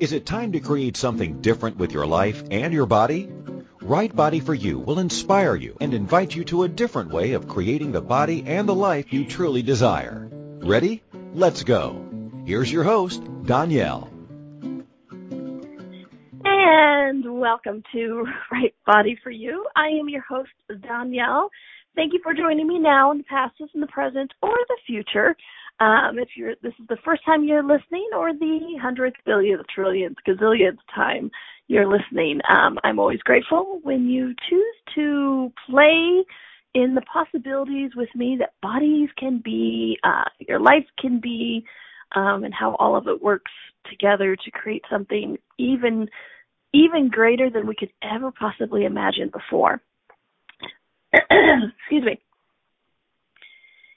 Is it time to create something different with your life and your body? Right Body for You will inspire you and invite you to a different way of creating the body and the life you truly desire. Ready? Let's go. Here's your host, Donnielle. And welcome to Right Body for You. I am your host, Donnielle. Thank you for joining me now in the past, in the present, or the future. Um, if you're this is the first time you're listening, or the hundredth, billionth, trillionth, gazillionth time you're listening, um, I'm always grateful when you choose to play in the possibilities with me that bodies can be, uh, your life can be, um, and how all of it works together to create something even even greater than we could ever possibly imagine before. Excuse me.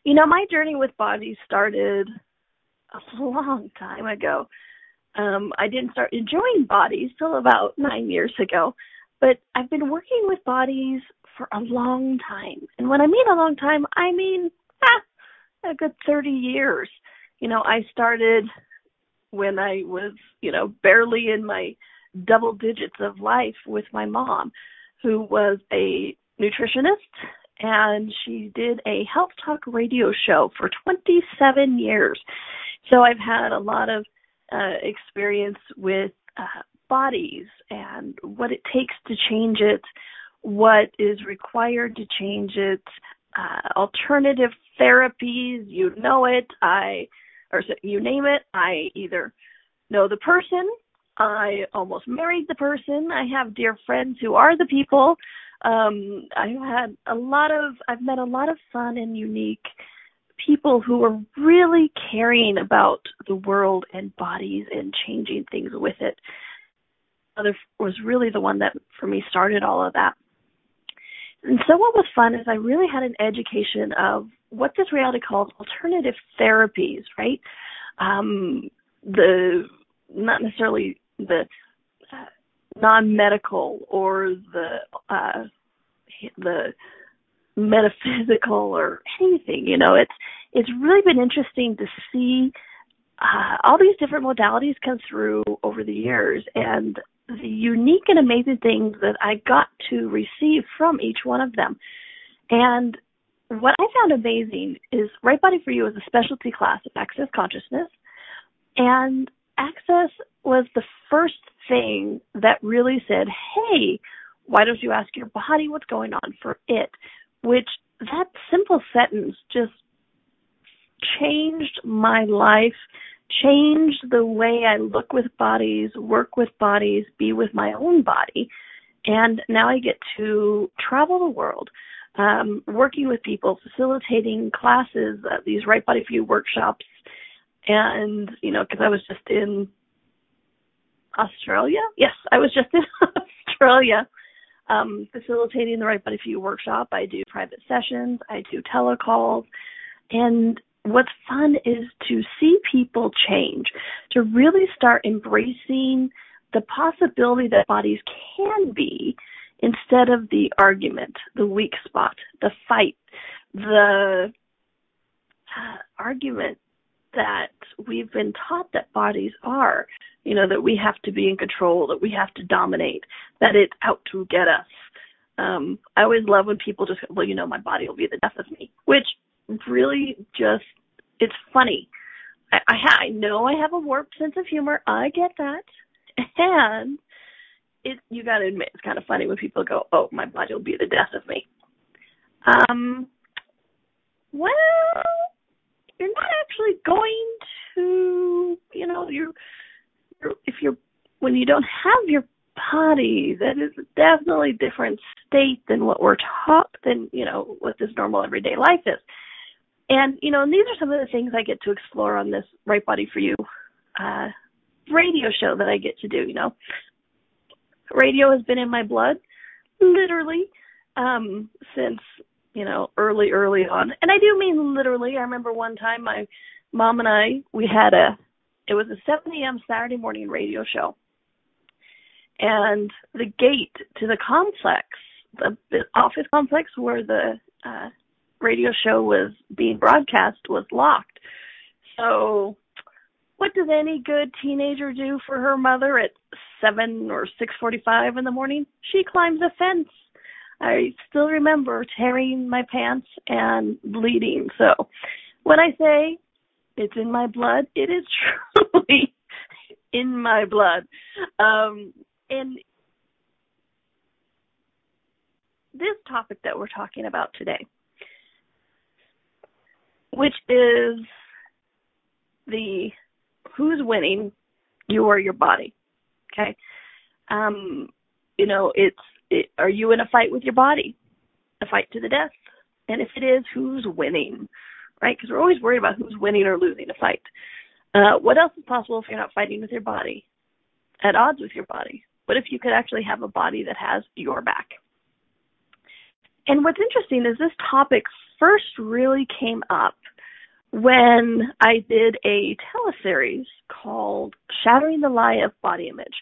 You know, my journey with bodies started a long time ago. Um, I didn't start enjoying bodies till about nine years ago, but I've been working with bodies for a long time. And when I mean a long time, I mean ah, a good 30 years. You know, I started when I was, you know, barely in my double digits of life with my mom, who was a nutritionist and she did a health talk radio show for 27 years. So I've had a lot of uh, experience with uh, bodies and what it takes to change it, what is required to change it, uh, alternative therapies, you know it, I, or you name it, I either know the person, I almost married the person, I have dear friends who are the people, um I've had a lot of I've met a lot of fun and unique people who are really caring about the world and bodies and changing things with it. Other was really the one that for me started all of that. And so what was fun is I really had an education of what this reality calls alternative therapies, right? Um, the not necessarily the non-medical or the uh, the metaphysical or anything. You know, it's it's really been interesting to see uh, all these different modalities come through over the years, and the unique and amazing things that I got to receive from each one of them. And what I found amazing is Right Body for You is a specialty class of Access Consciousness, and Access was the first thing that really said, hey, why don't you ask your body what's going on for it? Which that simple sentence just changed my life, changed the way I look with bodies, work with bodies, be with my own body. And now I get to travel the world, um, working with people, facilitating classes, uh, these Right Body for You workshops. And, you know, because I was just in Australia. Yes, I was just in Australia um, facilitating the Right Body for You workshop. I do private sessions. I do telecalls. And what's fun is to see people change, to really start embracing the possibility that bodies can be instead of the argument, the weak spot, the fight, the uh, argument that we've been taught that bodies are, you know, that we have to be in control, that we have to dominate, that it's out to get us. Um, I always love when people just, well, you know, my body will be the death of me, which really just, it's funny. I, I, ha- I know I have a warped sense of humor. I get that. And it, you gotta admit, it's kind of funny when people go, oh, my body will be the death of me. Um, well, you're not actually going to, you know, you're, you're if you're when you don't have your body, that is definitely a different state than what we're taught than you know what this normal everyday life is. And you know, and these are some of the things I get to explore on this Right Body for You uh, radio show that I get to do. You know, radio has been in my blood, literally, um, since you know, early, early on. And I do mean literally. I remember one time my mom and I, we had a, it was a 7 a.m. Saturday morning radio show. And the gate to the complex, the, office complex where the uh, radio show was being broadcast was locked. So what does any good teenager do for her mother at seven or six forty-five in the morning? She climbs a fence. I still remember tearing my pants and bleeding. So when I say it's in my blood, it is truly in my blood. Um, and this topic that we're talking about today, which is the who's winning, you or your body. Okay. Um, you know, it's are you in a fight with your body, a fight to the death? And if it is, who's winning? Right? Because we're always worried about who's winning or losing a fight. Uh, what else is possible if you're not fighting with your body, at odds with your body? What if you could actually have a body that has your back? And what's interesting is this topic first really came up when I did a teleseries called Shattering the Lie of Body Image.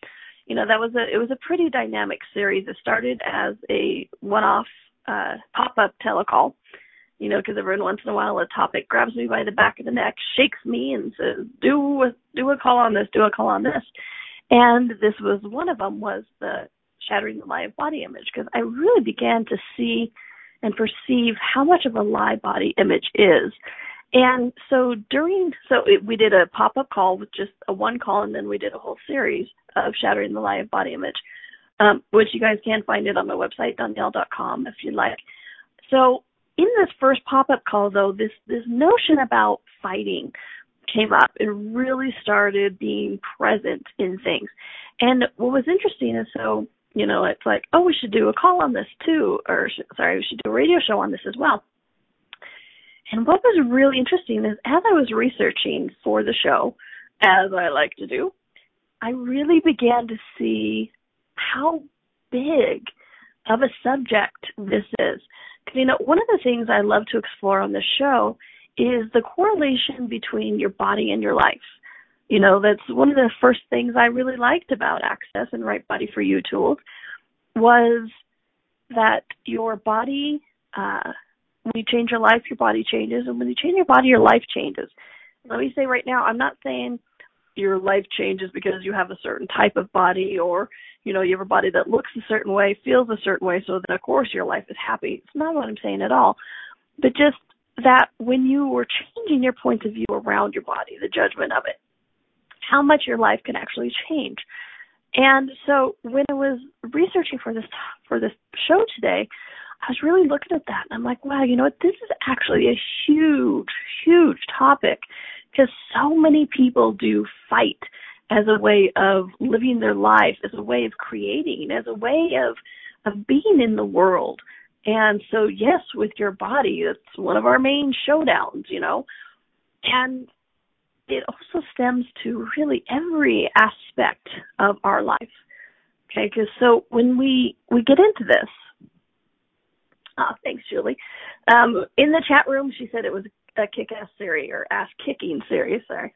You know, that was a it was a pretty dynamic series. It started as a one-off uh, pop-up telecall. You know, because every once in a while a topic grabs me by the back of the neck, shakes me, and says, "Do a do a call on this, do a call on this." And this was one of them was the shattering the of body image because I really began to see and perceive how much of a lie body image is and so during, so it, we did a pop up call with just a one call, and then we did a whole series of Shattering the Lie of Body Image, um, which you guys can find it on my website, donnielle.com, if you'd like. So in this first pop up call, though, this, this notion about fighting came up and really started being present in things. And what was interesting is so, you know, it's like, oh, we should do a call on this too, or sorry, we should do a radio show on this as well. And what was really interesting is as I was researching for the show, as I like to do, I really began to see how big of a subject this is. Because, you know, one of the things I love to explore on the show is the correlation between your body and your life. You know, that's one of the first things I really liked about Access and Right Body for You tools was that your body uh, when you change your life, your body changes, and when you change your body, your life changes. Let me say right now, I'm not saying your life changes because you have a certain type of body or you know you have a body that looks a certain way feels a certain way so then of course your life is happy. It's not what i'm saying at all. But just that when you were changing your point of view around your body the judgment of it how much your life can actually change. And so when i was researching for this for this show today I was really looking at that and I'm like, wow, you know what? This is actually a huge, huge topic because so many people do fight as a way of living their life, as a way of creating, as a way of of being in the world. And so yes, with your body, it's one of our main showdowns, you know. And it also stems to really every aspect of our life. Okay, because so when we we get into this, Oh, thanks, Julie. Um, in the chat room, she said it was a kick-ass series or ass-kicking series. Sorry,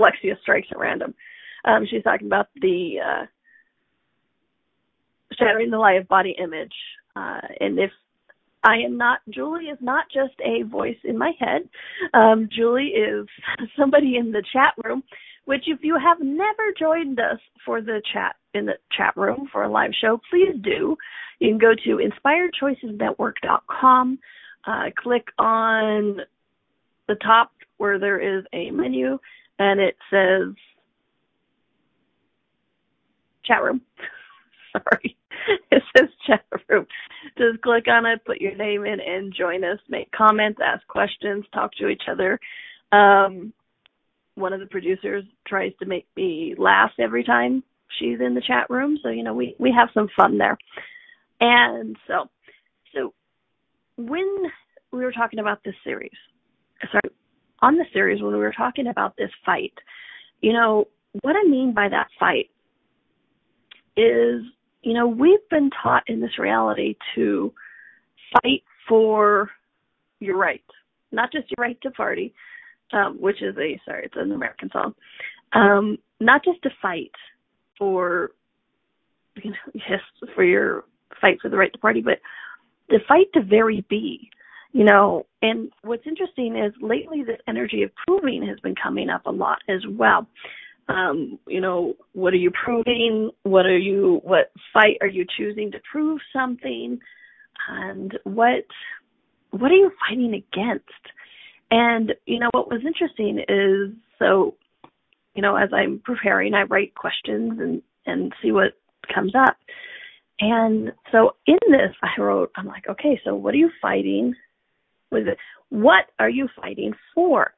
dyslexia strikes at random. Um, she's talking about the uh, shattering the lie of body image, uh, and if I am not, Julie is not just a voice in my head. Um, Julie is somebody in the chat room, which if you have never joined us for the chat in the chat room for a live show, please do. You can go to inspiredchoicesnetwork.com, uh, click on the top where there is a menu and it says chat room. Sorry. It says chat room. Just click on it, put your name in and join us, make comments, ask questions, talk to each other. Um, one of the producers tries to make me laugh every time she's in the chat room, so you know we we have some fun there. And so, so when we were talking about this series, sorry, on the series when we were talking about this fight, you know, what I mean by that fight is, you know, we've been taught in this reality to fight for your right, not just your right to party, um, which is a sorry, it's an American song, um, not just to fight for you know, yes, for your fight for the right to party, but the fight to very be. You know, and what's interesting is lately this energy of proving has been coming up a lot as well. Um, you know, what are you proving? What are you, what fight are you choosing to prove something? And what, what are you fighting against? And, you know, what was interesting is, so, you know, as I'm preparing, I write questions and, and see what comes up. And so in this, I wrote, I'm like, okay, so what are you fighting with it? What are you fighting for?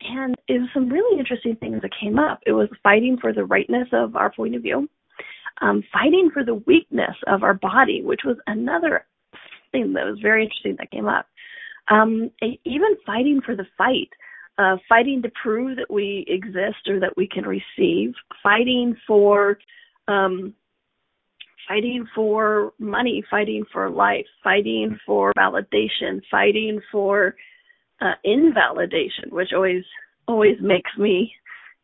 And it was some really interesting things that came up. It was fighting for the rightness of our point of view, um, fighting for the weakness of our body, which was another thing that was very interesting that came up. Um, even fighting for the fight, uh, fighting to prove that we exist or that we can receive, fighting for um, fighting for money, fighting for life, fighting for validation, fighting for uh, invalidation, which always always makes me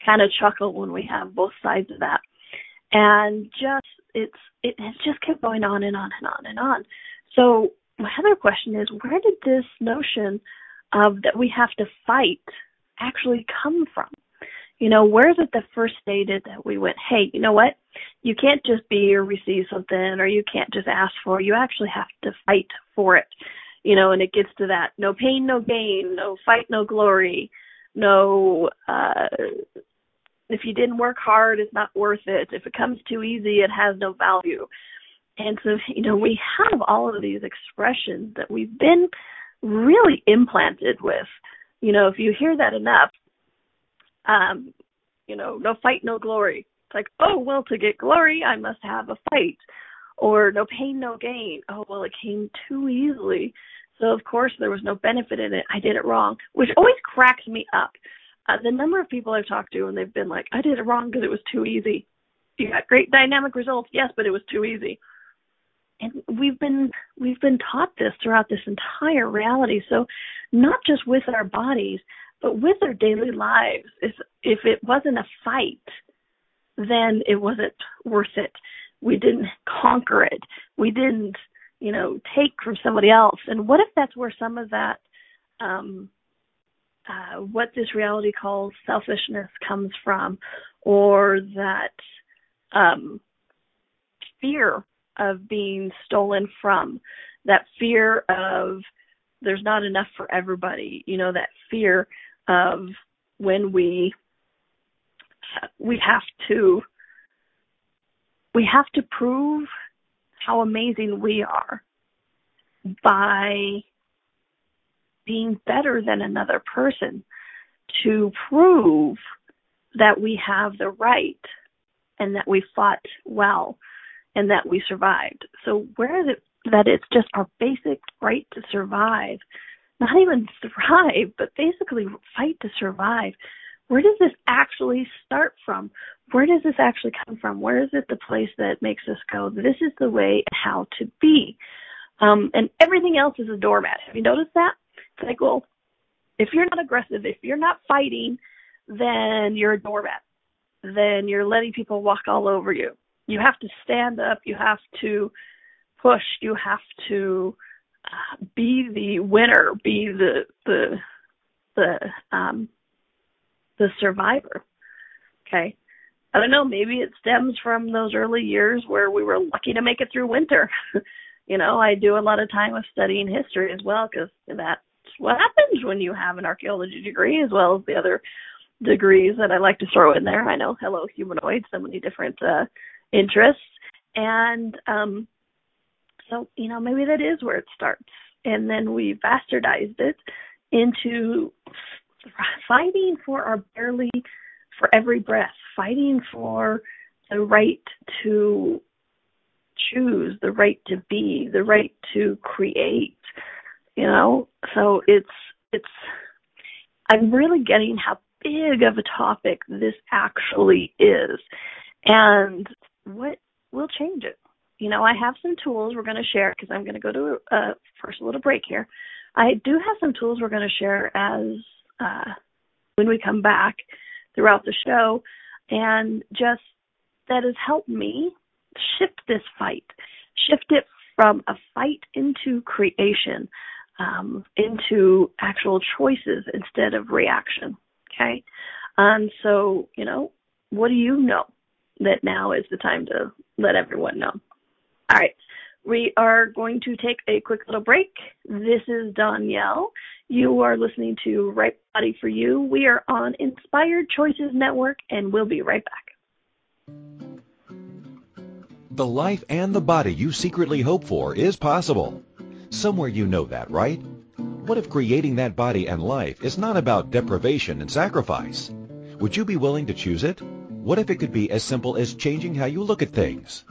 kind of chuckle when we have both sides of that. And just it's it has just kept going on and on and on and on. So my other question is, where did this notion of that we have to fight actually come from? You know, where is it that first stated that we went, hey, you know what? You can't just be or receive something or you can't just ask for it. You actually have to fight for it. You know, and it gets to that no pain, no gain, no fight, no glory, no uh if you didn't work hard, it's not worth it. If it comes too easy, it has no value. And so, you know, we have all of these expressions that we've been really implanted with. You know, if you hear that enough, um, you know, no fight, no glory. It's like, oh, well, to get glory, I must have a fight. Or no pain, no gain. Oh, well, it came too easily. So, of course, there was no benefit in it. I did it wrong, which always cracks me up. Uh, the number of people I've talked to and they've been like, I did it wrong because it was too easy. You got great dynamic results, yes, but it was too easy. And we've been we've been taught this throughout this entire reality. So not just with our bodies, but with our daily lives, if if it wasn't a fight, then it wasn't worth it. We didn't conquer it. We didn't, you know, take from somebody else. And what if that's where some of that um uh, what this reality calls selfishness comes from, or that um, fear of being stolen from, that fear of there's not enough for everybody, you know, that fear of when we we have to we have to prove how amazing we are by being better than another person to prove that we have the right and that we fought well and that we survived. So where is it that it's just our basic right to survive not even thrive, but basically fight to survive. Where does this actually start from? Where does this actually come from? Where is it the place that makes us go, this is the way how to be? Um, and everything else is a doormat. Have you noticed that? It's like, well, if you're not aggressive, if you're not fighting, then you're a doormat. Then you're letting people walk all over you. You have to stand up. You have to push. You have to be the winner, be the the the um the survivor. Okay. I don't know, maybe it stems from those early years where we were lucky to make it through winter. you know, I do a lot of time of studying history as well because that's what happens when you have an archaeology degree as well as the other degrees that I like to throw in there. I know, hello humanoid, so many different uh interests. And um so, you know, maybe that is where it starts. And then we bastardized it into fighting for our barely, for every breath, fighting for the right to choose, the right to be, the right to create, you know? So it's, it's, I'm really getting how big of a topic this actually is and what will change it you know, I have some tools we're going to share because I'm going to go to uh, first a little break here. I do have some tools we're going to share as uh, when we come back throughout the show, and just that has helped me shift this fight, shift it from a fight into creation, um, into actual choices instead of reaction. Okay. And so, you know, what do you know that now is the time to let everyone know? All right. We are going to take a quick little break. This is Donnielle. You are listening to Right Body for You. We are on Inspired Choices Network, and we'll be right back. The life and the body you secretly hope for is possible. Somewhere you know that, right? What if creating that body and life is not about deprivation and sacrifice? Would you be willing to choose it? What if it could be as simple as changing how you look at things?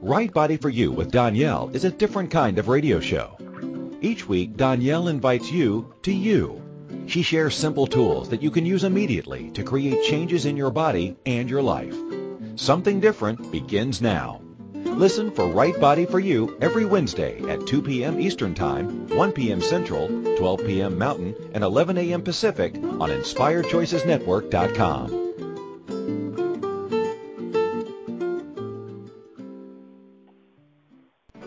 Right Body for You with Donnielle is a different kind of radio show. Each week, Donnielle invites you to you. She shares simple tools that you can use immediately to create changes in your body and your life. Something different begins now. Listen for Right Body for You every Wednesday at 2 p.m. Eastern Time, 1 p.m. Central, 12 p.m. Mountain, and 11 a.m. Pacific on InspiredChoicesNetwork.com.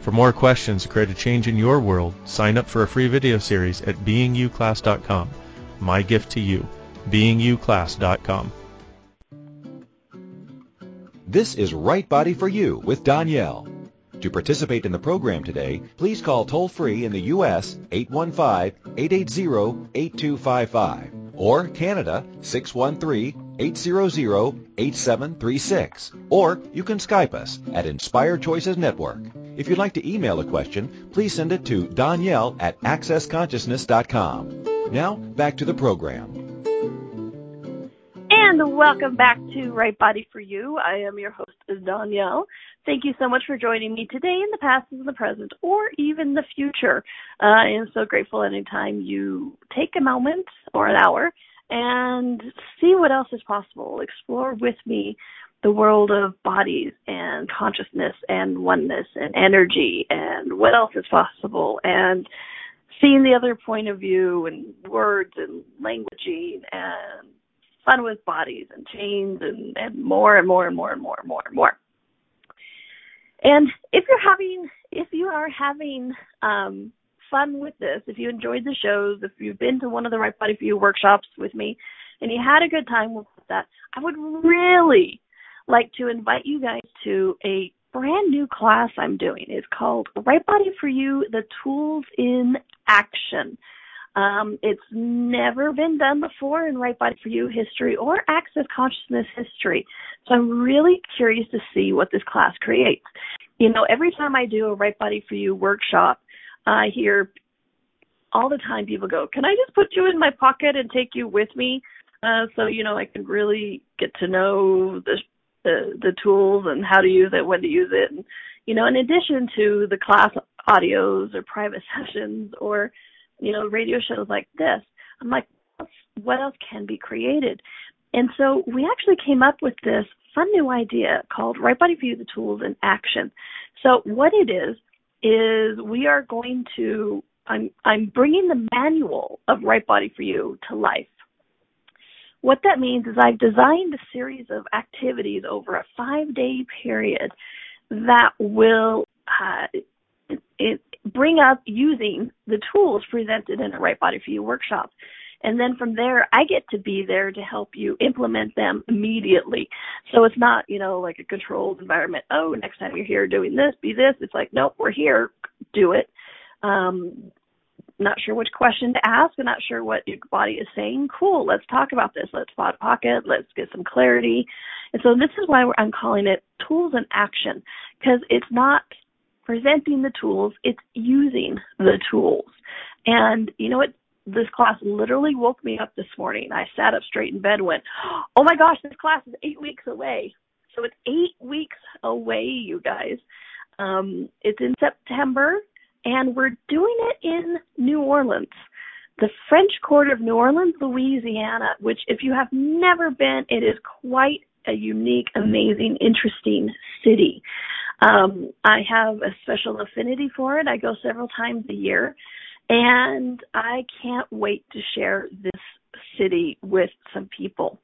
For more questions to create a change in your world, sign up for a free video series at beingyouclass.com. My gift to you, beingyouclass.com. This is Right Body for You with Donnielle. To participate in the program today, please call toll free in the U.S. 815-880-8255 or Canada 613-800-8736. Or you can Skype us at Inspired Choices Network. If you'd like to email a question, please send it to Donnielle at accessconsciousness.com. Now, back to the program. And welcome back to Right Body for You. I am your host, Donnielle. Thank you so much for joining me today in the past and the present, or even the future. Uh, I am so grateful anytime you take a moment or an hour and see what else is possible. Explore with me the world of bodies and consciousness and oneness and energy and what else is possible and seeing the other point of view and words and languaging and fun with bodies and chains and, and more and more and more and more and more and more. And if you're having if you are having um fun with this, if you enjoyed the shows, if you've been to one of the Right Body for You workshops with me and you had a good time with that, I would really like to invite you guys to a brand new class I'm doing. It's called Right Body for You, the Tools in Action. Um, it's never been done before in Right Body for You history or Access Consciousness history. So I'm really curious to see what this class creates. You know, every time I do a Right Body for You workshop, I hear all the time people go, Can I just put you in my pocket and take you with me? Uh, so, you know, I can really get to know the the the tools and how to use it, when to use it, and you know, in addition to the class audios or private sessions or you know radio shows like this, I'm like, what else can be created? And so we actually came up with this fun new idea called Right Body for You: The Tools in Action. So what it is is we are going to I'm I'm bringing the manual of Right Body for You to life. What that means is I've designed a series of activities over a five day period that will uh, it, bring up using the tools presented in a Right Body for You workshop. And then from there, I get to be there to help you implement them immediately. So it's not, you know, like a controlled environment. Oh, next time you're here doing this, be this. It's like, nope, we're here, do it. Um, not sure which question to ask and not sure what your body is saying, cool, let's talk about this. Let's spot pocket. Let's get some clarity. And so this is why I'm calling it tools in action because it's not presenting the tools, it's using the tools. And you know what? This class literally woke me up this morning. I sat up straight in bed and went, oh my gosh, this class is eight weeks away. So it's eight weeks away, you guys. Um, it's in September and we're doing it in New Orleans, the French Quarter of New Orleans, Louisiana, which, if you have never been, it is quite a unique, amazing, interesting city. Um, I have a special affinity for it. I go several times a year, and I can't wait to share this city with some people.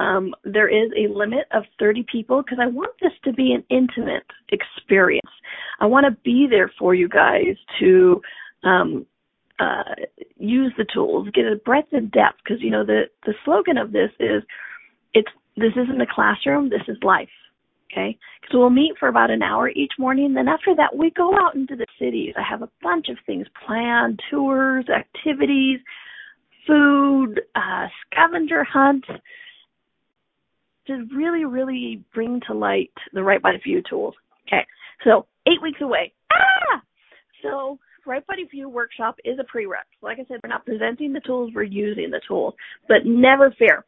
Um, there is a limit of 30 people because I want this to be an intimate experience. I want to be there for you guys to um, uh, use the tools, get a breadth and depth. Because you know the the slogan of this is, it's this isn't a classroom, this is life. Okay, because we'll meet for about an hour each morning. Then after that, we go out into the cities. I have a bunch of things planned: tours, activities, food, uh, scavenger hunts to really, really bring to light the Right Body View tools. Okay, so eight weeks away. Ah! So Right Body View workshop is a prereq. Like I said, we're not presenting the tools, we're using the tools. But never fear.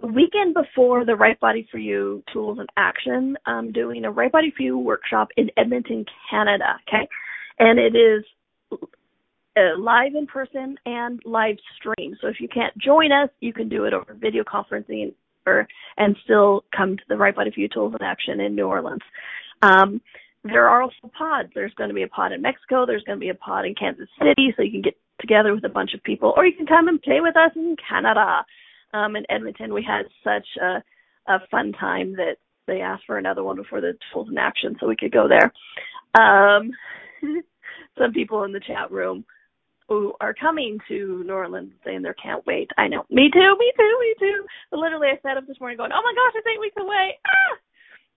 The weekend before the Right Body For You tools in action, I'm doing a Right Body For You workshop in Edmonton, Canada. Okay, and it is uh, live in person and live stream. So if you can't join us, you can do it over video conferencing and still come to the Right Body You Tools in Action in New Orleans. Um, there are also pods. There's going to be a pod in Mexico. There's going to be a pod in Kansas City, so you can get together with a bunch of people, or you can come and play with us in Canada. Um, in Edmonton, we had such a, a fun time that they asked for another one before the Tools in Action, so we could go there. Um, some people in the chat room who are coming to New Orleans saying they can't wait. I know. Me too, me too, me too. But literally I sat up this morning going, Oh my gosh, it's eight weeks away. Ah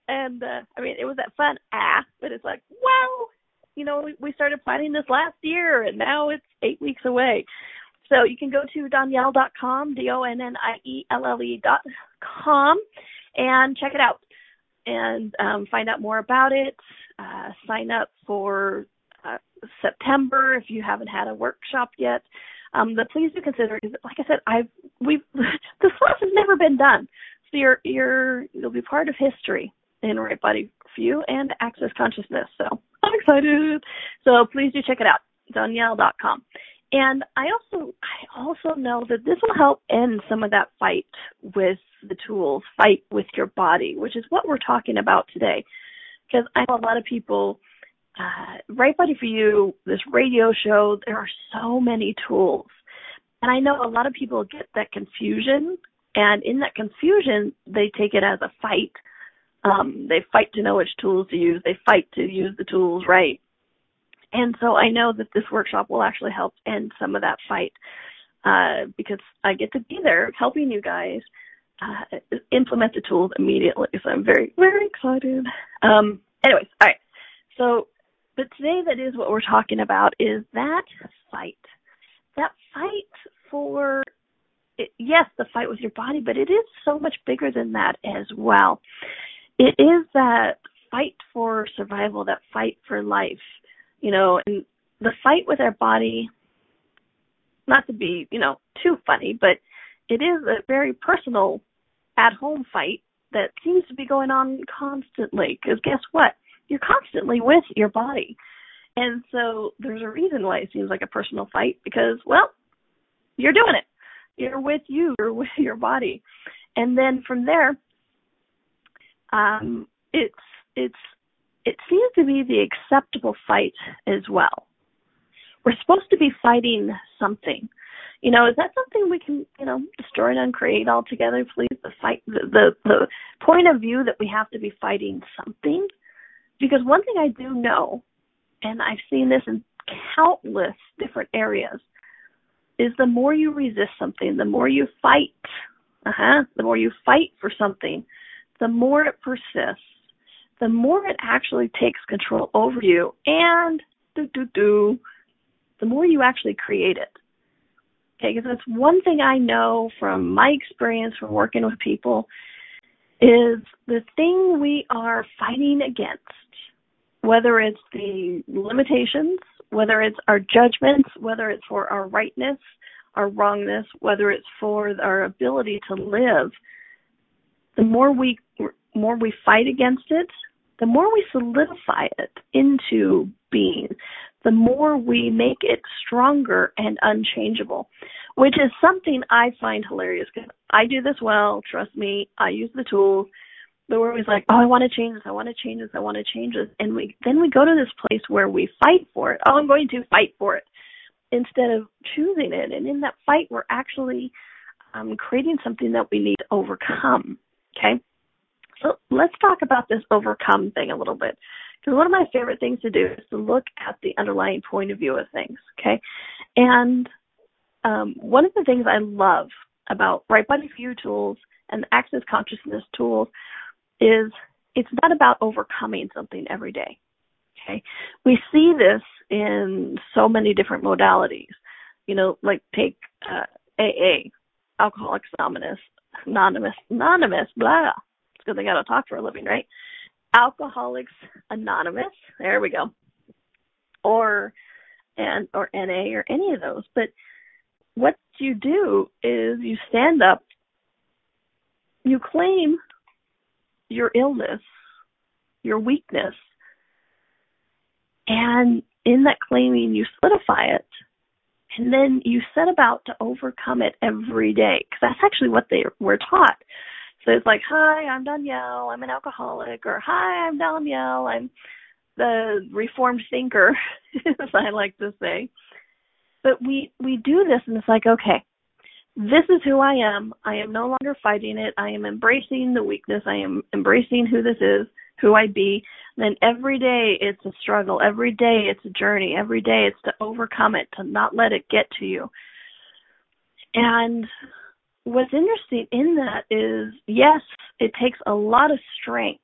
and uh I mean it was that fun ah, but it's like, wow, you know, we, we started planning this last year and now it's eight weeks away. So you can go to donnielle.com, D O N N I E L L E dot com and check it out and um, find out more about it. Uh, sign up for uh, September if you haven't had a workshop yet. Um, please do consider like I said, I've we've this class has never been done, so you're you're you'll be part of history in Right Body you and Access Consciousness. So I'm excited. So please do check it out, Donnielle.com. And I also I also know that this will help end some of that fight with the tools, fight with your body, which is what we're talking about today. Because I know a lot of people uh, Right Body for You, this radio show, there are so many tools. And I know a lot of people get that confusion, and in that confusion, they take it as a fight. Um, they fight to know which tools to use. They fight to use the tools right. And so I know that this workshop will actually help end some of that fight uh, because I get to be there helping you guys uh, implement the tools immediately. So I'm very, very excited. Um, anyways, all right. So but today, that is what we're talking about is that fight. That fight for, yes, the fight with your body, but it is so much bigger than that as well. It is that fight for survival, that fight for life, you know, and the fight with our body, not to be, you know, too funny, but it is a very personal at home fight that seems to be going on constantly. Because guess what? You're constantly with your body. And so there's a reason why it seems like a personal fight because, well, you're doing it. You're with you, you're with your body. And then from there, um, it's, it's, it seems to be the acceptable fight as well. We're supposed to be fighting something. You know, is that something we can, you know, destroy and uncreate altogether, please? The fight, the, the, the point of view that we have to be fighting something because one thing I do know, and I've seen this in countless different areas, is the more you resist something, the more you fight, uh-huh, the more you fight for something, the more it persists, the more it actually takes control over you, and do do do, the more you actually create it. Okay, because that's one thing I know from my experience from working with people is the thing we are fighting against, whether it's the limitations, whether it's our judgments, whether it's for our rightness, our wrongness, whether it's for our ability to live, the more we more we fight against it, the more we solidify it into being, the more we make it stronger and unchangeable, which is something I find hilarious because I do this well. Trust me, I use the tools. But we're always like, oh, I want to change this, I want to change this, I want to change this, and we then we go to this place where we fight for it. Oh, I'm going to fight for it instead of choosing it. And in that fight, we're actually um, creating something that we need to overcome. Okay, so let's talk about this overcome thing a little bit. Because one of my favorite things to do is to look at the underlying point of view of things. Okay. And um, one of the things I love about Right Body You tools and the Access Consciousness tools is it's not about overcoming something every day. Okay. We see this in so many different modalities. You know, like take uh, AA, Alcoholics Anonymous, Anonymous, Anonymous, blah It's because they got to talk for a living, right? Alcoholics Anonymous, there we go, or and or NA or any of those. But what you do is you stand up, you claim your illness, your weakness, and in that claiming you solidify it and then you set about to overcome it every day because that's actually what they were taught so it's like, hi, I'm Donnielle. I'm an alcoholic, or hi, I'm Donnielle. I'm the reformed thinker, as I like to say. But we we do this, and it's like, okay, this is who I am. I am no longer fighting it. I am embracing the weakness. I am embracing who this is, who I be. Then every day it's a struggle. Every day it's a journey. Every day it's to overcome it, to not let it get to you. And what's interesting in that is yes, it takes a lot of strength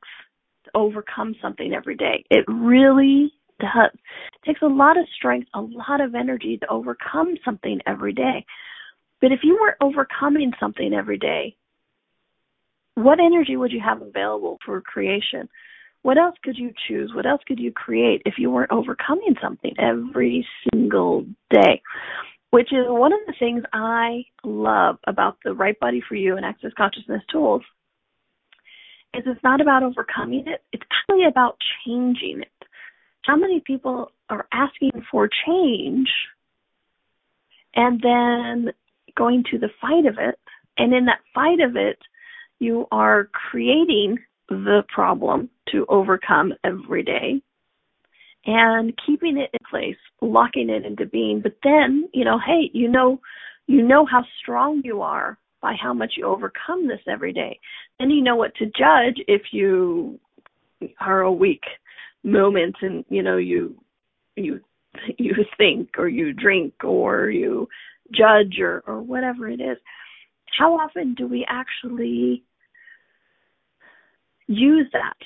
to overcome something every day. It really does. It takes a lot of strength, a lot of energy to overcome something every day. But if you weren't overcoming something every day, what energy would you have available for creation? What else could you choose? What else could you create if you weren't overcoming something every single day? which is one of the things I love about the Right Body for You and Access Consciousness tools. Is it's not about overcoming it; it's actually about changing it. How many people are asking for change and then going to the fight of it, and in that fight of it, you are creating the problem to overcome every day and keeping it in place, locking it into being. But then, you know, hey, you know, you know how strong you are by how much you overcome this every day. Then you know what to judge if you are a weak moment and you know you you you think or you drink or you judge or or whatever it is. How often do we actually use that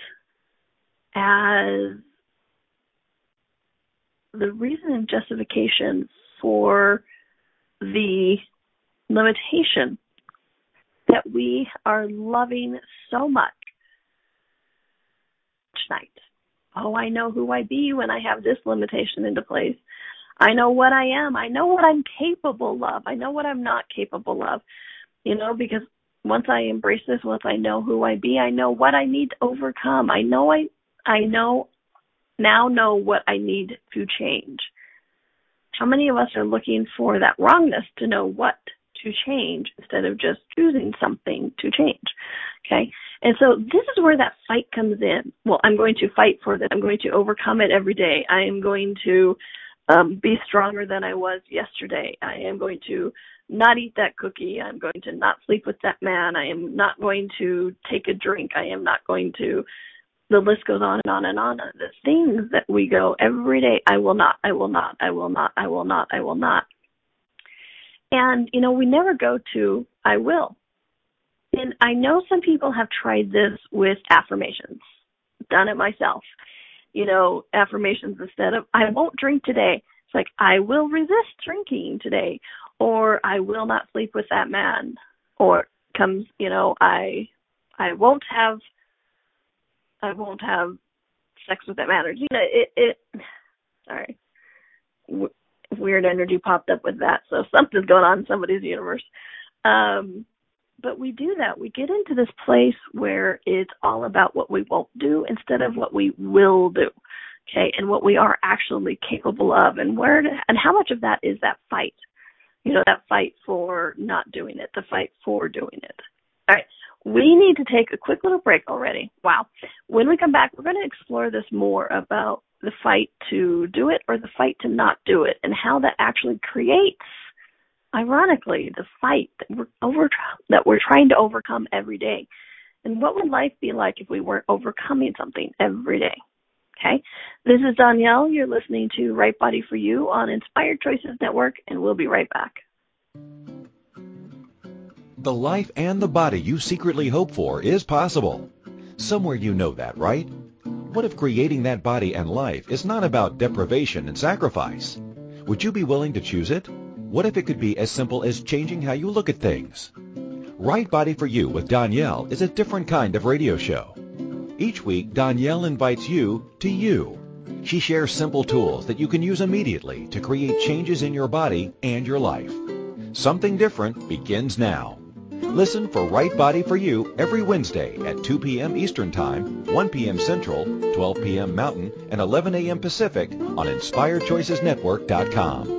as the reason and justification for the limitation that we are loving so much tonight. Oh, I know who I be when I have this limitation into place. I know what I am. I know what I'm capable of. I know what I'm not capable of. You know, because once I embrace this, once I know who I be, I know what I need to overcome. I know I I know now know what I need to change. How many of us are looking for that wrongness to know what to change instead of just choosing something to change? Okay. And so this is where that fight comes in. Well, I'm going to fight for this. I'm going to overcome it every day. I am going to um, be stronger than I was yesterday. I am going to not eat that cookie. I'm going to not sleep with that man. I am not going to take a drink. I am not going to the list goes on and on and on. The things that we go every day, I will not, I will not, I will not, I will not, I will not. And, you know, we never go to, I will. And I know some people have tried this with affirmations, done it myself. You know, affirmations instead of, I won't drink today. It's like I will resist drinking today, or I will not sleep with that man, or comes, you know, I I won't have I won't have sex with that man. Or, you know, it it. Sorry, w- weird energy popped up with that, so something's going on in somebody's universe. Um, but we do that. We get into this place where it's all about what we won't do instead of what we will do. Okay, and what we are actually capable of, and where to, and how much of that is that fight? You know, that fight for not doing it, the fight for doing it. All right, we need to take a quick little break already. Wow. When we come back, we're going to explore this more about the fight to do it or the fight to not do it, and how that actually creates ironically, the fight that we're over that we're trying to overcome every day. And what would life be like if we weren't overcoming something every day? Okay. This is Donnielle. You're listening to Right Body for You on Inspired Choices Network, and we'll be right back. The life and the body you secretly hope for is possible. Somewhere you know that, right? What if creating that body and life is not about deprivation and sacrifice? Would you be willing to choose it? What if it could be as simple as changing how you look at things? Right Body for You with Donnielle is a different kind of radio show. Each week, Donnielle invites you to you. She shares simple tools that you can use immediately to create changes in your body and your life. Something different begins now. Listen for Right Body for You every Wednesday at 2 p.m. Eastern Time, 1 p.m. Central, 12 p.m. Mountain, and 11 a.m. Pacific on InspiredChoicesNetwork.com.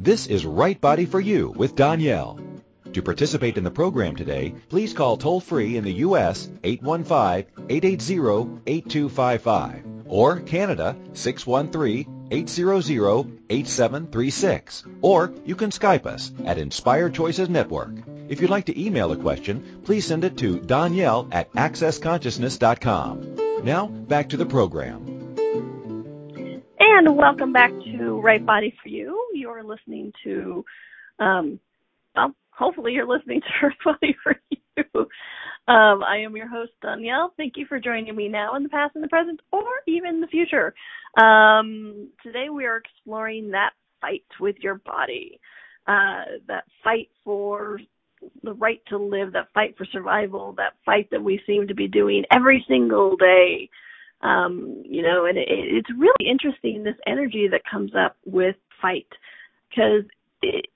This is Right Body for You with Donnielle. To participate in the program today, please call toll free in the U.S. 815-880-8255 or Canada 613-800-8736. Or you can Skype us at Inspired Choices Network. If you'd like to email a question, please send it to Donnielle at accessconsciousness.com. Now, back to the program. And welcome back to Right Body for You. You're listening to, um, well, hopefully you're listening to Right Body for You. Um, I am your host, Donnielle. Thank you for joining me now in the past, in the present, or even the future. Um, today we are exploring that fight with your body, uh, that fight for the right to live, that fight for survival, that fight that we seem to be doing every single day um, you know, and it, it's really interesting this energy that comes up with fight because it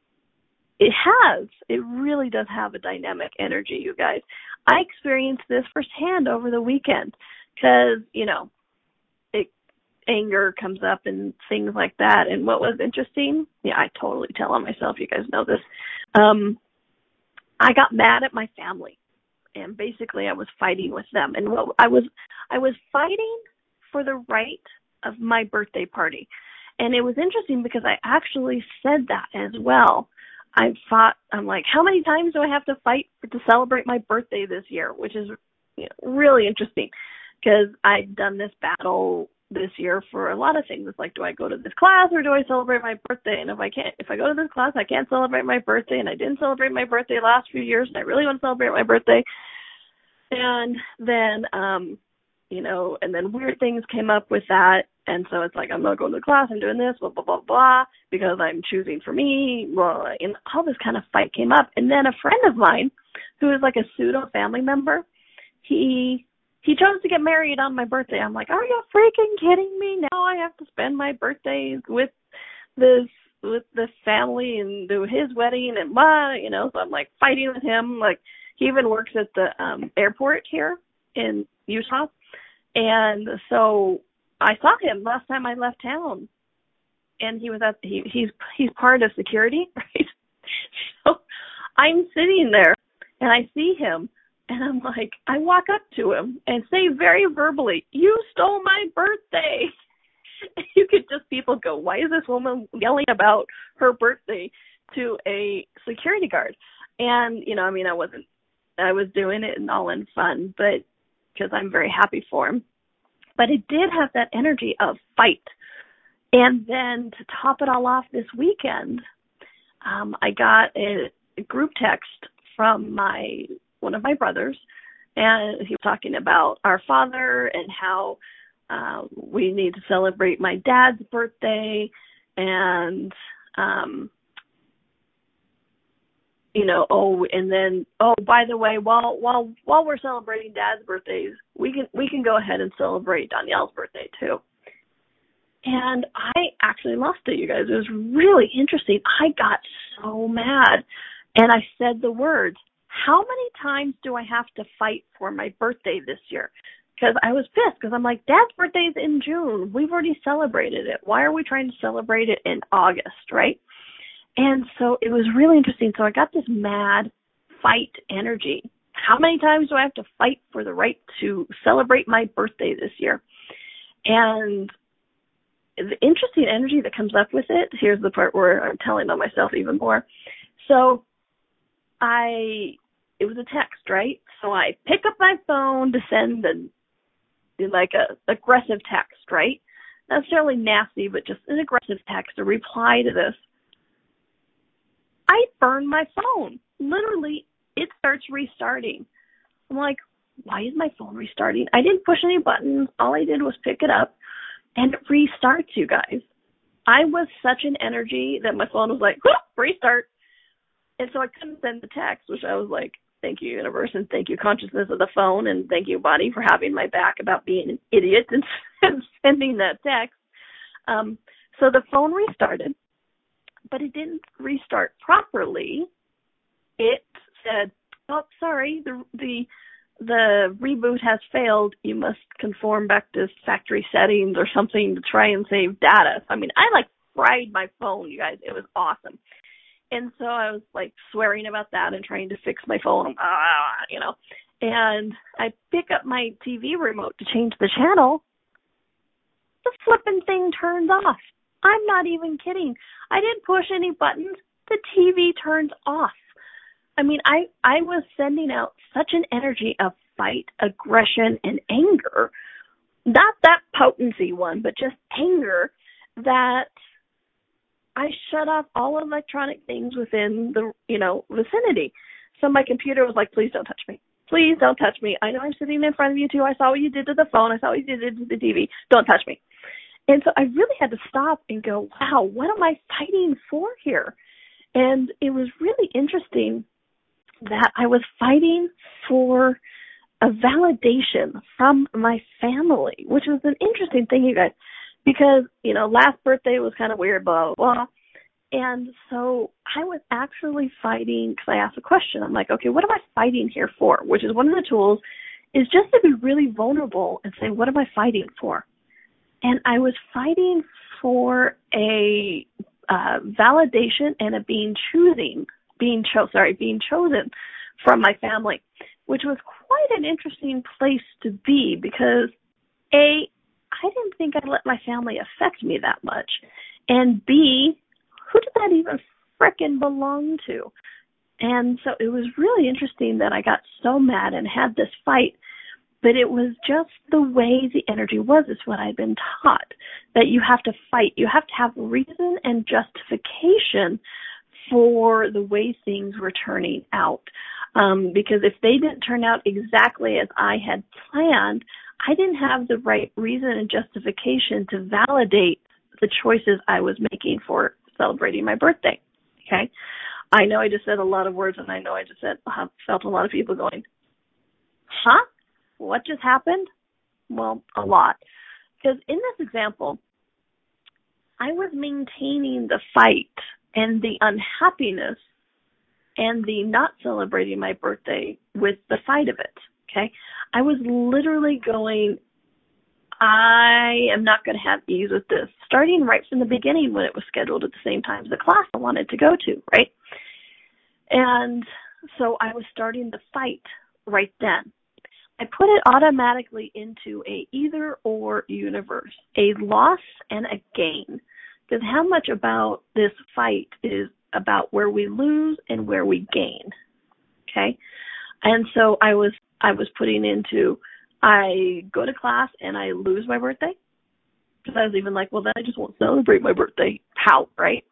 it has it really does have a dynamic energy, you guys. I experienced this firsthand over the weekend because you know, it anger comes up and things like that. And what was interesting, yeah, I totally tell on myself. You guys know this. Um, I got mad at my family and basically I was fighting with them. And what I was I was fighting for the right of my birthday party. And it was interesting because I actually said that as well. I fought I'm like, how many times do I have to fight to celebrate my birthday this year, which is you know, really interesting because I'd done this battle this year for a lot of things. It's like, do I go to this class or do I celebrate my birthday? And if I can't, if I go to this class, I can't celebrate my birthday, and I didn't celebrate my birthday last few years, and I really want to celebrate my birthday. And then, um, you know, and then weird things came up with that, and so it's like I'm not going to class, I'm doing this, blah blah blah blah, because I'm choosing for me. Well, and all this kind of fight came up, and then a friend of mine, who is like a pseudo family member, he he chose to get married on my birthday. I'm like, are you freaking kidding me? Now I have to spend my birthdays with this with this family and do his wedding and blah, you know. So I'm like fighting with him. Like he even works at the um airport here in Utah, and so I saw him last time I left town, and he was at he he's he's part of security, right? So I'm sitting there and I see him and I'm like, I walk up to him and say very verbally, "You stole my birthday." you could just people go, "Why is this woman yelling about her birthday to a security guard?" And you know, I mean, I wasn't, I was doing it and all in fun, but because I'm very happy for him. But it did have that energy of fight. And then to top it all off this weekend, um, I got a, a group text from my one of my brothers, and he was talking about our father and how uh, we need to celebrate my dad's birthday, and um, you know, oh, and then oh, by the way, while while while we're celebrating dad's birthdays, we can we can go ahead and celebrate Donnielle's birthday too. And I actually lost it, you guys. It was really interesting. I got so mad. And I said the words, how many times do I have to fight for my birthday this year? Because I was pissed because I'm like, Dad's birthday is in June. We've already celebrated it. Why are we trying to celebrate it in August, right? And so it was really interesting. So I got this mad fight energy. How many times do I have to fight for the right to celebrate my birthday this year? And the interesting energy that comes up with it, here's the part where I'm telling on myself even more. So I it was a text, right? So I pick up my phone to send a like a aggressive text, right? Not necessarily nasty, but just an aggressive text, a reply to this. I burn my phone. Literally, it starts restarting. I'm like, why is my phone restarting? I didn't push any buttons. All I did was pick it up and it restarts, you guys. I was such an energy that my phone was like, restart. And so I couldn't send the text, which I was like, thank you, universe, and thank you, consciousness of the phone, and thank you, body, for having my back about being an idiot and, and sending that text. Um, so the phone restarted, but it didn't restart properly. It said, "Oh, sorry, the the the reboot has failed. You must conform back to factory settings or something to try and save data." I mean, I like fried my phone, you guys. It was awesome. And so I was like swearing about that and trying to fix my phone, ah, you know. And I pick up my TV remote to change the channel. The flippin' thing turns off. I'm not even kidding. I didn't push any buttons. The TV turns off. I mean, I I was sending out such an energy of fight, aggression, and anger. Not that potency one, but just anger that I shut off all electronic things within the you know vicinity. So my computer was like, please don't touch me. Please don't touch me. I know I'm sitting in front of you too. I saw what you did to the phone. I saw what you did to the TV. Don't touch me. And so I really had to stop and go, wow, what am I fighting for here? And it was really interesting that I was fighting for a validation from my family, which was an interesting thing, you guys because you know last birthday was kind of weird, blah blah blah. And so I was actually fighting because I asked a question. I'm like, okay, what am I fighting here for? Which is one of the tools is just to be really vulnerable and say, what am I fighting for? And I was fighting for a uh, validation and a being choosing, being cho- sorry, being chosen from my family, which was quite an interesting place to be because a I didn't think I'd let my family affect me that much. And B, who did that even frickin' belong to? And so it was really interesting that I got so mad and had this fight, but it was just the way the energy was, is what I'd been taught. That you have to fight. You have to have reason and justification for the way things were turning out. Um, because if they didn't turn out exactly as I had planned, I didn't have the right reason and justification to validate the choices I was making for celebrating my birthday. Okay. I know I just said a lot of words and I know I just said, uh, felt a lot of people going, huh? What just happened? Well, a lot. Because in this example, I was maintaining the fight and the unhappiness and the not celebrating my birthday with the fight of it. Okay. I was literally going, I am not going to have ease with this, starting right from the beginning when it was scheduled at the same time as the class I wanted to go to, right? And so I was starting the fight right then. I put it automatically into a either or universe, a loss and a gain. Because how much about this fight is about where we lose and where we gain. Okay? And so I was I was putting into I go to class and I lose my birthday. Because I was even like, well then I just won't celebrate my birthday. How, right?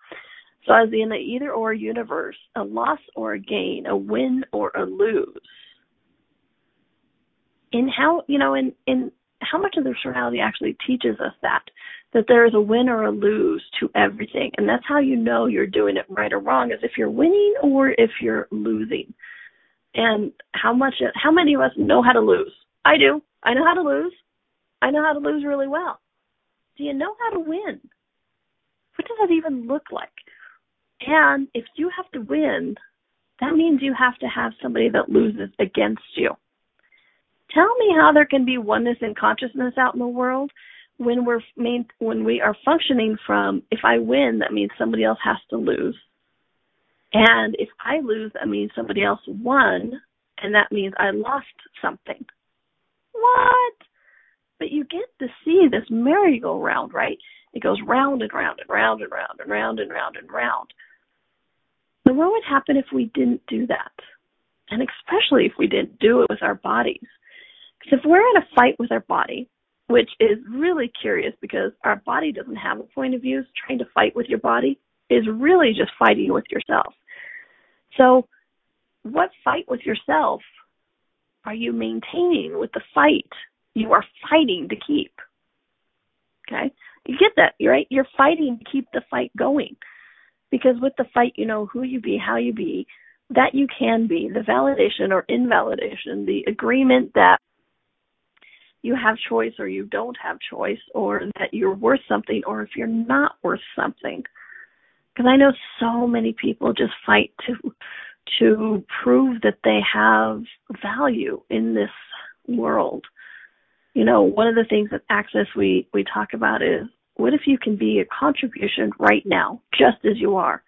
So I was in the either or universe, a loss or a gain, a win or a lose. In how you know, in in how much of the reality actually teaches us that that there is a win or a lose to everything. And that's how you know you're doing it right or wrong is if you're winning or if you're losing. And how much how many of us know how to lose? I do. I know how to lose. I know how to lose really well. Do you know how to win? What does that even look like? And if you have to win that means you have to have somebody that loses against you Tell me how there can be oneness in consciousness out in the world when we're main, when we are functioning from if I win, that means somebody else has to lose. And if I lose, that means somebody else won, and that means I lost something. What? But you get to see this merry-go-round, right? It goes round and round and round and round and round and round and round. So what would happen if we didn't do that? And especially if we didn't do it with our bodies. Because if we're in a fight with our body, which is really curious because our body doesn't have a point of view, so trying to fight with your body is really just fighting with yourself. So, what fight with yourself are you maintaining with the fight you are fighting to keep? Okay? You get that, right? You're fighting to keep the fight going. Because with the fight, you know who you be, how you be, that you can be, the validation or invalidation, the agreement that you have choice or you don't have choice or that you're worth something or if you're not worth something. Because i know so many people just fight to to prove that they have value in this world. You know one of the things that access we we talk about is what if you can be a contribution right now just as you are?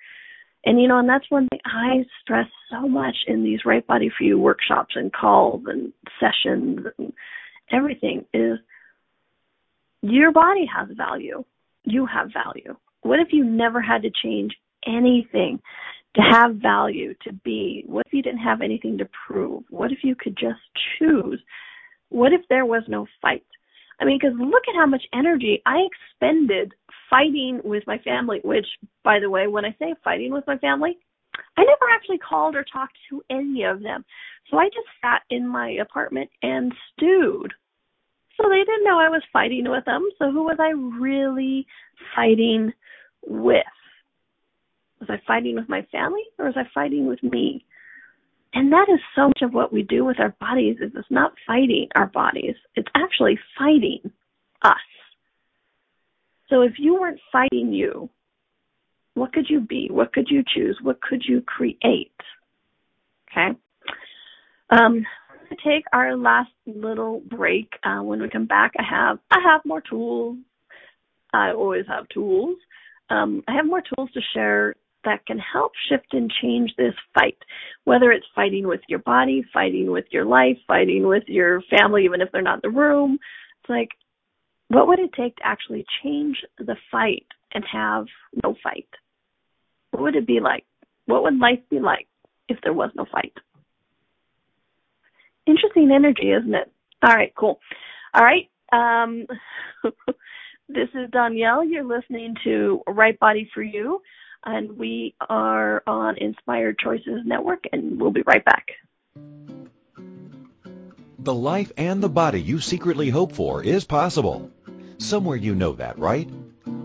And you know and that's one thing i stress so much in these right body for you workshops and calls and sessions and everything is your body has value. You have value. What if you never had to change anything to have value, to be? What if you didn't have anything to prove? What if you could just choose? What if there was no fight? I mean, because look at how much energy I expended fighting with my family, which, by the way, when I say fighting with my family, I never actually called or talked to any of them. So I just sat in my apartment and stewed so they didn't know I was fighting with them. So who was I really fighting with? Was I fighting with my family or was I fighting with me? And that is so much of what we do with our bodies is it's not fighting our bodies. It's actually fighting us. So if you weren't fighting you, what could you be? What could you choose? What could you create? Okay. Um, to take our last little break. Uh, when we come back, I have I have more tools. I always have tools. Um, I have more tools to share that can help shift and change this fight. Whether it's fighting with your body, fighting with your life, fighting with your family, even if they're not in the room. It's like, what would it take to actually change the fight and have no fight? What would it be like? What would life be like if there was no fight? interesting energy, isn't it? All right, cool. All right. Um, this is Donnielle. You're listening to Right Body for You, and we are on Inspired Choices Network, and we'll be right back. The life and the body you secretly hope for is possible. Somewhere you know that, right?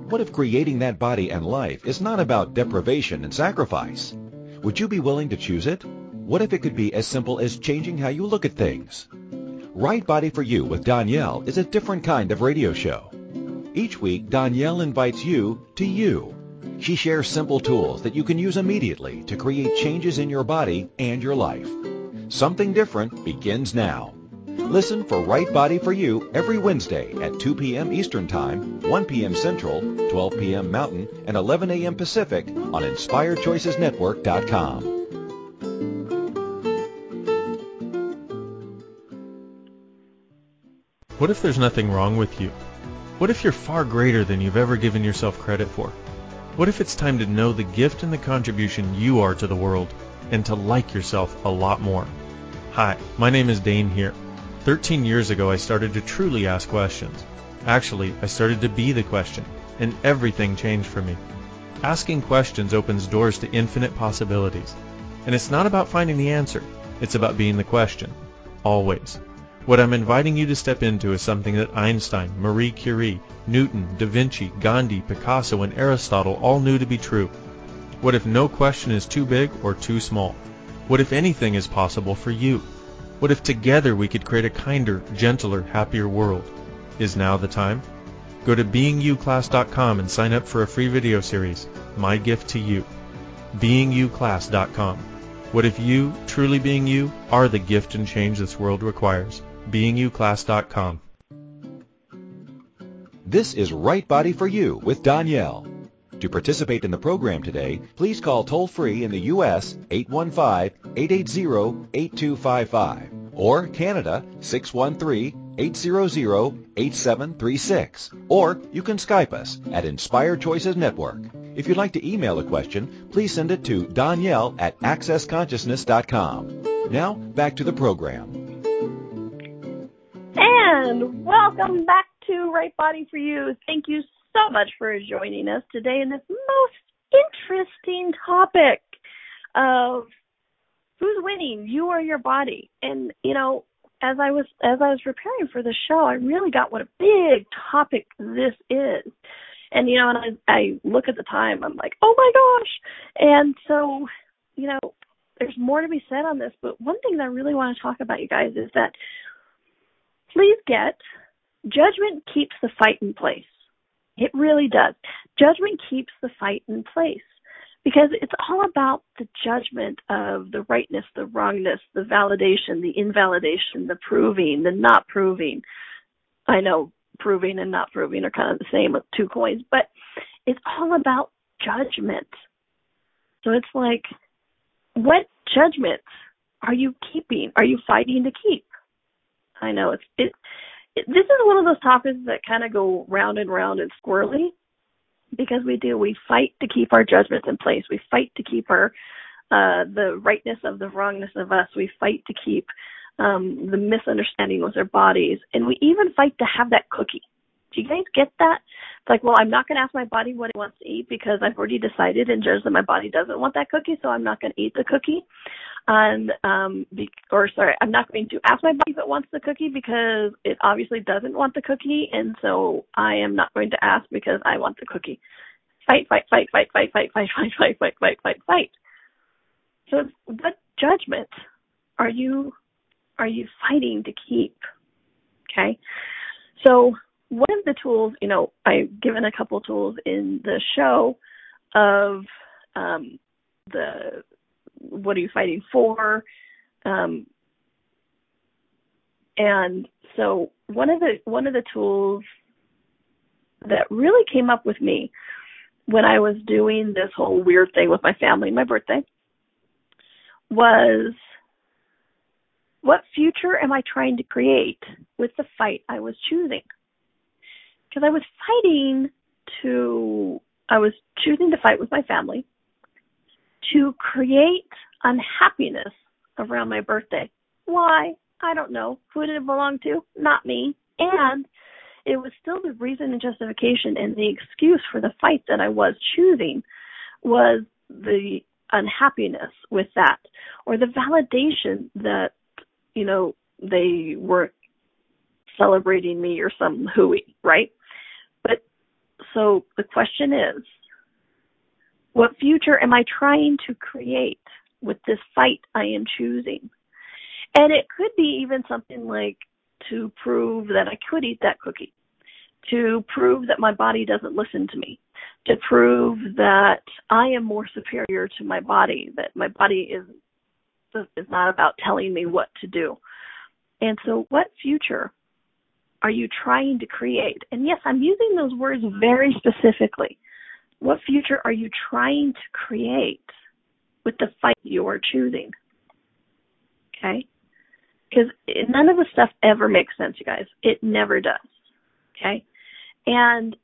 What if creating that body and life is not about deprivation and sacrifice? Would you be willing to choose it? What if it could be as simple as changing how you look at things? Right Body for You with Donnielle is a different kind of radio show. Each week, Donnielle invites you to you. She shares simple tools that you can use immediately to create changes in your body and your life. Something different begins now. Listen for Right Body for You every Wednesday at 2 p.m. Eastern Time, 1 p.m. Central, 12 p.m. Mountain, and 11 a.m. Pacific on InspiredChoicesNetwork.com. What if there's nothing wrong with you? What if you're far greater than you've ever given yourself credit for? What if it's time to know the gift and the contribution you are to the world and to like yourself a lot more? Hi, my name is Dane Heer. 13 years ago, I started to truly ask questions. Actually, I started to be the question, and everything changed for me. Asking questions opens doors to infinite possibilities. And it's not about finding the answer, it's about being the question. Always. What I'm inviting you to step into is something that Einstein, Marie Curie, Newton, Da Vinci, Gandhi, Picasso, and Aristotle all knew to be true. What if no question is too big or too small? What if anything is possible for you? What if together we could create a kinder, gentler, happier world? Is now the time? Go to beingyouclass.com and sign up for a free video series, My Gift to You. beingyouclass.com. What if you, truly being you, are the gift and change this world requires? beingyouclass.com. This is Right Body for You with Donnielle. To participate in the program today, please call toll free in the U.S. 815-880-8255 or Canada 613-800-8736. Or you can Skype us at Inspired Choices Network. If you'd like to email a question, please send it to Donnielle at accessconsciousness.com. Now, back to the program. And welcome back to Right Body for You. Thank you so much for joining us today in this most interesting topic of who's winning, you or your body. And you know, as I was as I was preparing for the show, I really got what a big topic this is. And you know, and I I look at the time, I'm like, oh my gosh. And so, you know, there's more to be said on this, but one thing that I really want to talk about, you guys, is that please get judgment keeps the fight in place. It really does. Judgment keeps the fight in place because it's all about the judgment of the rightness, the wrongness, the validation, the invalidation, the proving, the not proving. I know proving and not proving are kind of the same with two coins, but it's all about judgment. So it's like, what judgment are you keeping? Are you fighting to keep? I know it's it, it. This is one of those topics that kind of go round and round and squirrely because we do. We fight to keep our judgments in place. We fight to keep our uh the rightness of the wrongness of us. We fight to keep um the misunderstanding with our bodies, and we even fight to have that cookie. Do you guys get that? It's like, well, I'm not going to ask my body what it wants to eat because I've already decided and judged that my body doesn't want that cookie, so I'm not going to eat the cookie. And um, be, or sorry, I'm not going to ask my body if it wants the cookie because it obviously doesn't want the cookie, and so I am not going to ask because I want the cookie. Fight, fight, fight, fight, fight, fight, fight, fight, fight, fight, fight, fight, fight. So, what judgment are you are you fighting to keep? Okay, so one of the tools, you know, I've given a couple tools in the show of um, the what are you fighting for, um, and so one of the one of the tools that really came up with me when I was doing this whole weird thing with my family, my birthday, was what future am I trying to create with the fight I was choosing? Because I was fighting to, I was choosing to fight with my family to create unhappiness around my birthday. Why? I don't know. Who did it belong to? Not me. And it was still the reason and justification and the excuse for the fight that I was choosing was the unhappiness with that or the validation that, you know, they weren't celebrating me or some hooey, right? So the question is, what future am I trying to create with this fight I am choosing? And it could be even something like, to prove that I could eat that cookie, to prove that my body doesn't listen to me, to prove that I am more superior to my body, that my body is is not about telling me what to do. And so what future are you trying to create? And yes, I'm using those words very specifically. What future are you trying to create with the fight you are choosing? Okay? Because none of the stuff ever makes sense, you guys. It never does. Okay? And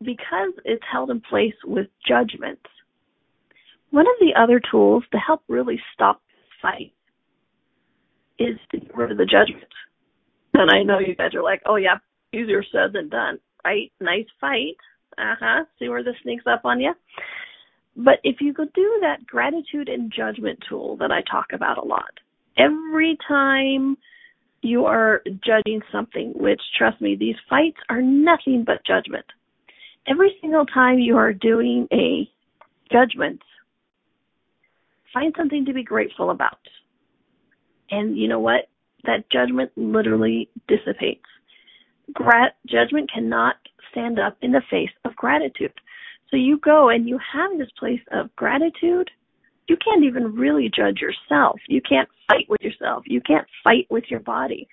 because it's held in place with judgment, one of the other tools to help really stop this fight is to get rid of the judgment. And I know you guys are like, oh yeah, easier said than done, right? Nice fight. Uh huh. See where this sneaks up on you? But if you could do that gratitude and judgment tool that I talk about a lot, every time you are judging something, which trust me, these fights are nothing but judgment. Every single time you are doing a judgment, find something to be grateful about. And you know what? That judgment literally dissipates. Grat- judgment cannot stand up in the face of gratitude. So you go and you have this place of gratitude. You can't even really judge yourself. You can't fight with yourself. You can't fight with your body.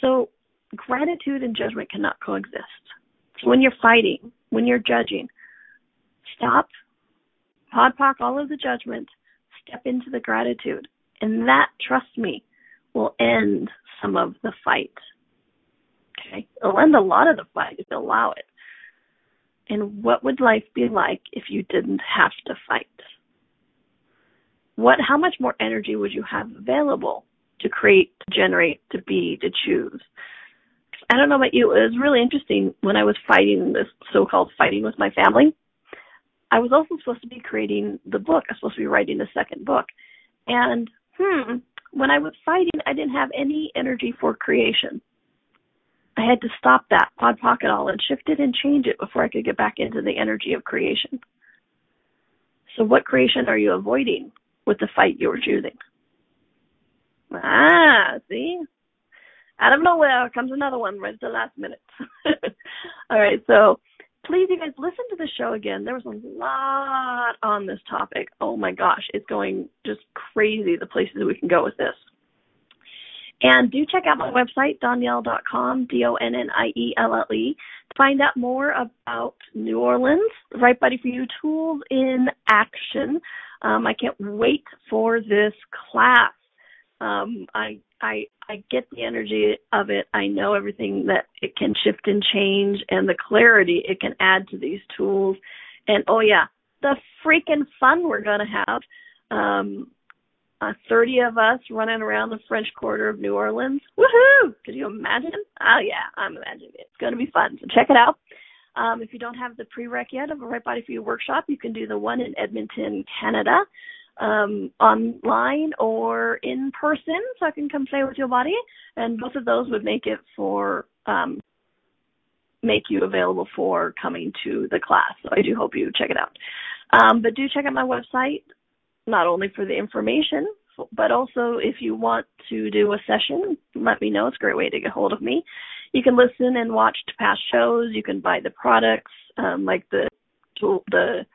So gratitude and judgment cannot coexist. So when you're fighting, when you're judging, stop, POD POC all of the judgment, step into the gratitude. And that, trust me, will end some of the fight. Okay? It'll end a lot of the fight if you allow it. And what would life be like if you didn't have to fight? What how much more energy would you have available to create, to generate, to be, to choose? I don't know about you, it was really interesting when I was fighting this so called fighting with my family. I was also supposed to be creating the book. I was supposed to be writing the second book. And hmm, when I was fighting, I didn't have any energy for creation. I had to stop that, pod pocket all, and shift it and change it before I could get back into the energy of creation. So, what creation are you avoiding with the fight you are choosing? Ah, see? Out of nowhere comes another one right at the last minute. all right, so please, you guys, listen to the show again. There was a lot on this topic. Oh my gosh, it's going just crazy the places we can go with this. And do check out my website, donnielle.com, D-O-N-N-I-E-L-L-E, to find out more about New Orleans, Right Body for You tools in action. Um, I can't wait for this class. Um, I I I get the energy of it. I know everything that it can shift and change, and the clarity it can add to these tools. And oh yeah, the freaking fun we're gonna have. Um, uh, 30 of us running around the French Quarter of New Orleans. Woohoo! Could you imagine? Oh yeah, I'm imagining it. It's going to be fun. So check it out. Um, if you don't have the prereq yet of a Right Body for You workshop, you can do the one in Edmonton, Canada, um, online or in person, so I can come play with your body. And both of those would make it for um, make you available for coming to the class. So I do hope you check it out. Um, but do check out my website, not only for the information, but also if you want to do a session, let me know. It's a great way to get hold of me. You can listen and watch past shows. You can buy the products, um, like the tool, the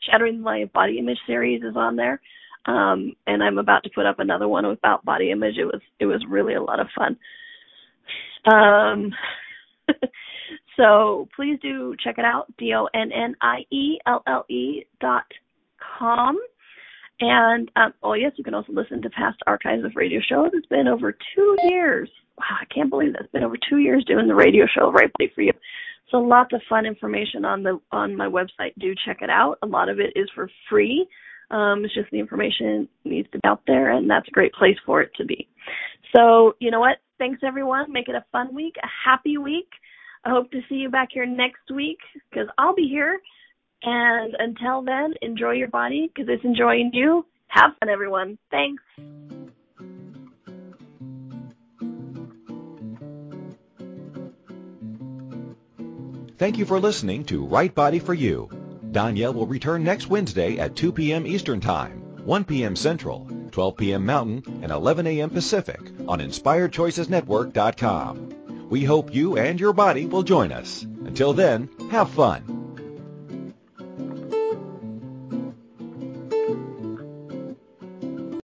Shattering my Body Image series is on there. Um, and I'm about to put up another one about body image. It was it was really a lot of fun. Um, so please do check it out. D O N N I E L L E dot com. And um, oh yes, you can also listen to past archives of radio shows. It's been over two years. Wow, I can't believe that. It's been over two years doing the radio show right for you. So lots of fun information on the on my website. Do check it out. A lot of it is for free. Um, it's just the information needs to be out there, and that's a great place for it to be. So you know what? Thanks everyone. Make it a fun week, a happy week. I hope to see you back here next week because I'll be here and until then, enjoy your body because it's enjoying you. Have fun, everyone. Thanks. Thank you for listening to Right Body for You. Donnielle will return next Wednesday at 2 p.m. Eastern Time, 1 p.m. Central, 12 p.m. Mountain, and 11 a.m. Pacific on InspiredChoicesNetwork.com. We hope you and your body will join us. Until then, have fun.